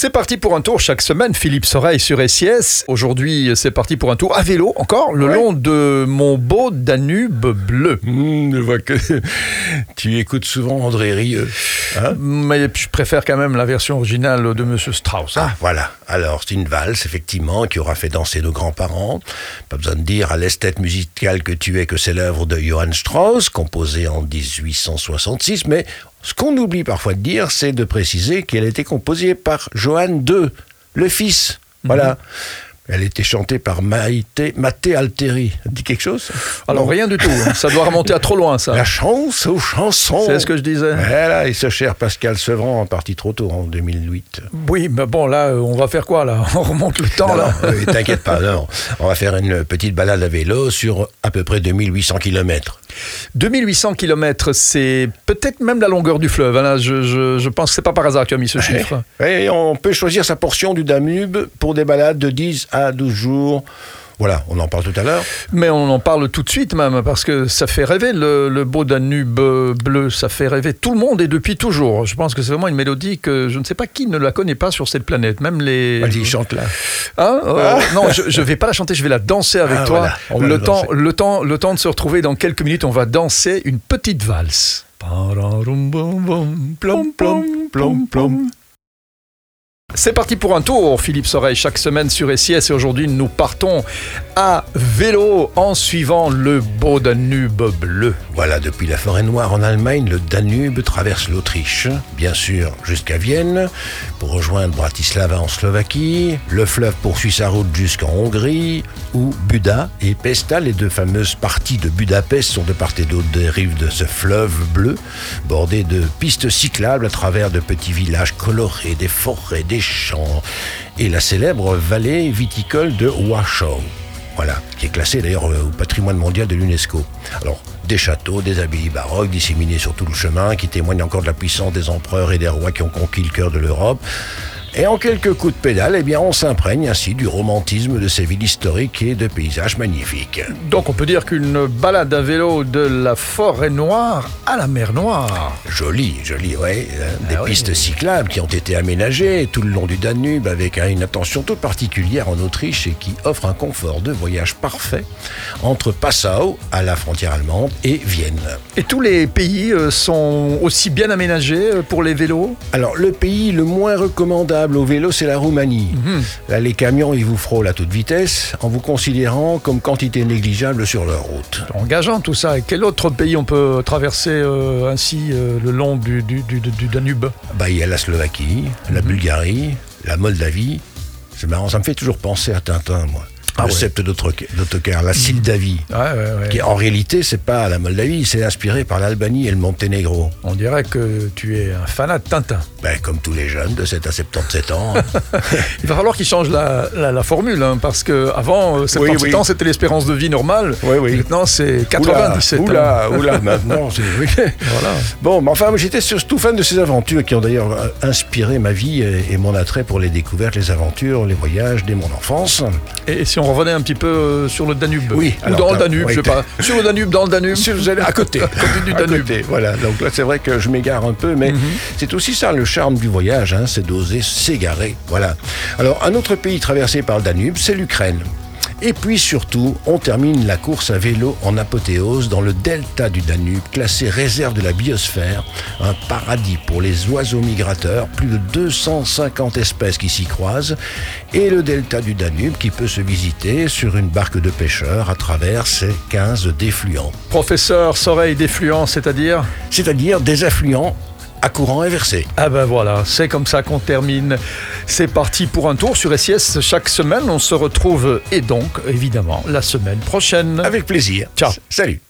C'est parti pour un tour chaque semaine, Philippe Soreille sur SIS. Aujourd'hui, c'est parti pour un tour à vélo, encore, le Ouais. long de mon beau Danube bleu. Hmm, je vois que tu écoutes souvent André Rieu. hein Mais je préfère quand même la version originale de Monsieur Strauss. hein. ah, voilà. Alors, c'est une valse, effectivement, qui aura fait danser nos grands-parents. Pas besoin de dire à l'esthète musicale que tu es que c'est l'œuvre de Johann Strauss, composée en 1866, mais ce qu'on oublie parfois de dire, c'est de préciser qu'elle a été composée par Johann II, le fils. Voilà. Elle était chantée par Maïté, Maté Alteri. Ça dit quelque chose Alors rien du tout, hein. ça doit remonter à trop loin ça. La chance aux chansons. C'est ce que je disais. Voilà, et ce cher Pascal Sevran est parti trop tôt en 2008. Oui, mais bon là, euh, on va faire quoi là? On remonte le temps Non, là. euh, t'inquiète pas, non. On va faire une petite balade à vélo sur à peu près 2800 km. 2800 km, c'est peut-être même la longueur du fleuve. hein, là, je, je- je pense que c'est pas par hasard que tu as mis ce chiffre. Et on peut choisir sa portion du Danube pour des balades de 10 à 12 jours. Voilà, on en parle tout à l'heure. Mais on en parle tout de suite même, parce que ça fait rêver le, le beau Danube bleu, ça fait rêver tout le monde et depuis toujours. Je pense que c'est vraiment une mélodie que je ne sais pas qui ne la connaît pas sur cette planète, même les... Vas-y, chante là. Hein Euh, Non, je, je vais pas la chanter, je vais la danser avec Ah, toi. voilà, le, temps, le, temps, le temps de se retrouver dans quelques minutes, on va danser une petite valse. Plom, plom, plom, plom. C'est parti pour un tour, Philippe Soreille, chaque semaine sur SIS. Et aujourd'hui, nous partons à vélo en suivant le beau Danube bleu. Voilà, depuis la forêt noire en Allemagne, le Danube traverse l'Autriche, bien sûr jusqu'à Vienne, pour rejoindre Bratislava en Slovaquie. Le fleuve poursuit sa route jusqu'en Hongrie, où Buda et Pesta, les deux fameuses parties de Budapest, sont de part et d'autre des rives de ce fleuve bleu, bordé de pistes cyclables à travers de petits villages colorés, des forêts, des et la célèbre vallée viticole de Warschau. Voilà, qui est classé d'ailleurs euh, au patrimoine mondial de l'UNESCO. Alors, des châteaux, des abbayes baroques disséminés sur tout le chemin, qui témoignent encore de la puissance des empereurs et des rois qui ont conquis le cœur de l'Europe. Et en quelques coups de pédale, eh bien, on s'imprègne ainsi du romantisme de ces villes historiques et de paysages magnifiques. Donc on peut dire qu'une balade à vélo de la forêt noire à la mer Noire. Joli, joli, ouais. euh, Des Ah oui. pistes cyclables qui ont été aménagées tout le long du Danube avec hein, une attention toute particulière en Autriche et qui offrent un confort de voyage parfait entre Passau, à la frontière allemande, et Vienne. Et tous les pays euh, sont aussi bien aménagés euh, pour les vélos? Alors, le pays le moins recommandable au vélo, c'est la Roumanie. Là, les camions, ils vous frôlent à toute vitesse en vous considérant comme quantité négligeable sur leur route. Engageant tout ça. Et quel autre pays on peut traverser euh, ainsi euh, le long du, du- du- du Danube? Bah, il y a la Slovaquie, la Bulgarie, la Moldavie. C'est marrant, ça me fait toujours penser à Tintin, moi. Ah le ouais. d'autoc- d'autocar, la Sildavie. Ouais. Qui, en réalité, c'est pas la Moldavie, c'est inspiré par l'Albanie et le Monténégro. On dirait que tu es un fanat de Tintin. Ben, comme tous les jeunes de 7 à 77 ans. Il va falloir qu'ils changent la, la- la formule, hein, parce qu'avant, 77 oui. ans, c'était l'espérance de vie normale. Oui, oui. Maintenant, c'est 97 ans. Oula, oula, oula, maintenant, c'est... Voilà. Bon, mais enfin, j'étais surtout fan de ces aventures qui ont d'ailleurs euh, inspiré ma vie et, et mon attrait pour les découvertes, les aventures, les voyages dès mon enfance. Et si on revenait un petit peu euh, sur le Danube Oui, Ou alors, dans le Danube, oui. je sais pas. Sur le Danube, dans le Danube Si vous allez à côté, À côté du À Danube. côté, voilà. Donc là, c'est vrai que je m'égare un peu, mais c'est aussi ça le charme du voyage, hein, c'est d'oser s'égarer. Voilà. Alors, un autre pays traversé par le Danube, c'est l'Ukraine. Et puis surtout, on termine la course à vélo en apothéose dans le delta du Danube, classé réserve de la biosphère, un paradis pour les oiseaux migrateurs, plus de 250 espèces qui s'y croisent, et le delta du Danube qui peut se visiter sur une barque de pêcheurs à travers ses 15 défluents. Professeur Soreille d'effluent, c'est-à-dire? C'est-à-dire des affluents à courant inversé. Ah ben voilà, c'est comme ça qu'on termine. C'est parti pour un tour sur SIS chaque semaine. On se retrouve et donc, évidemment, la semaine prochaine. Avec plaisir. Ciao. Salut.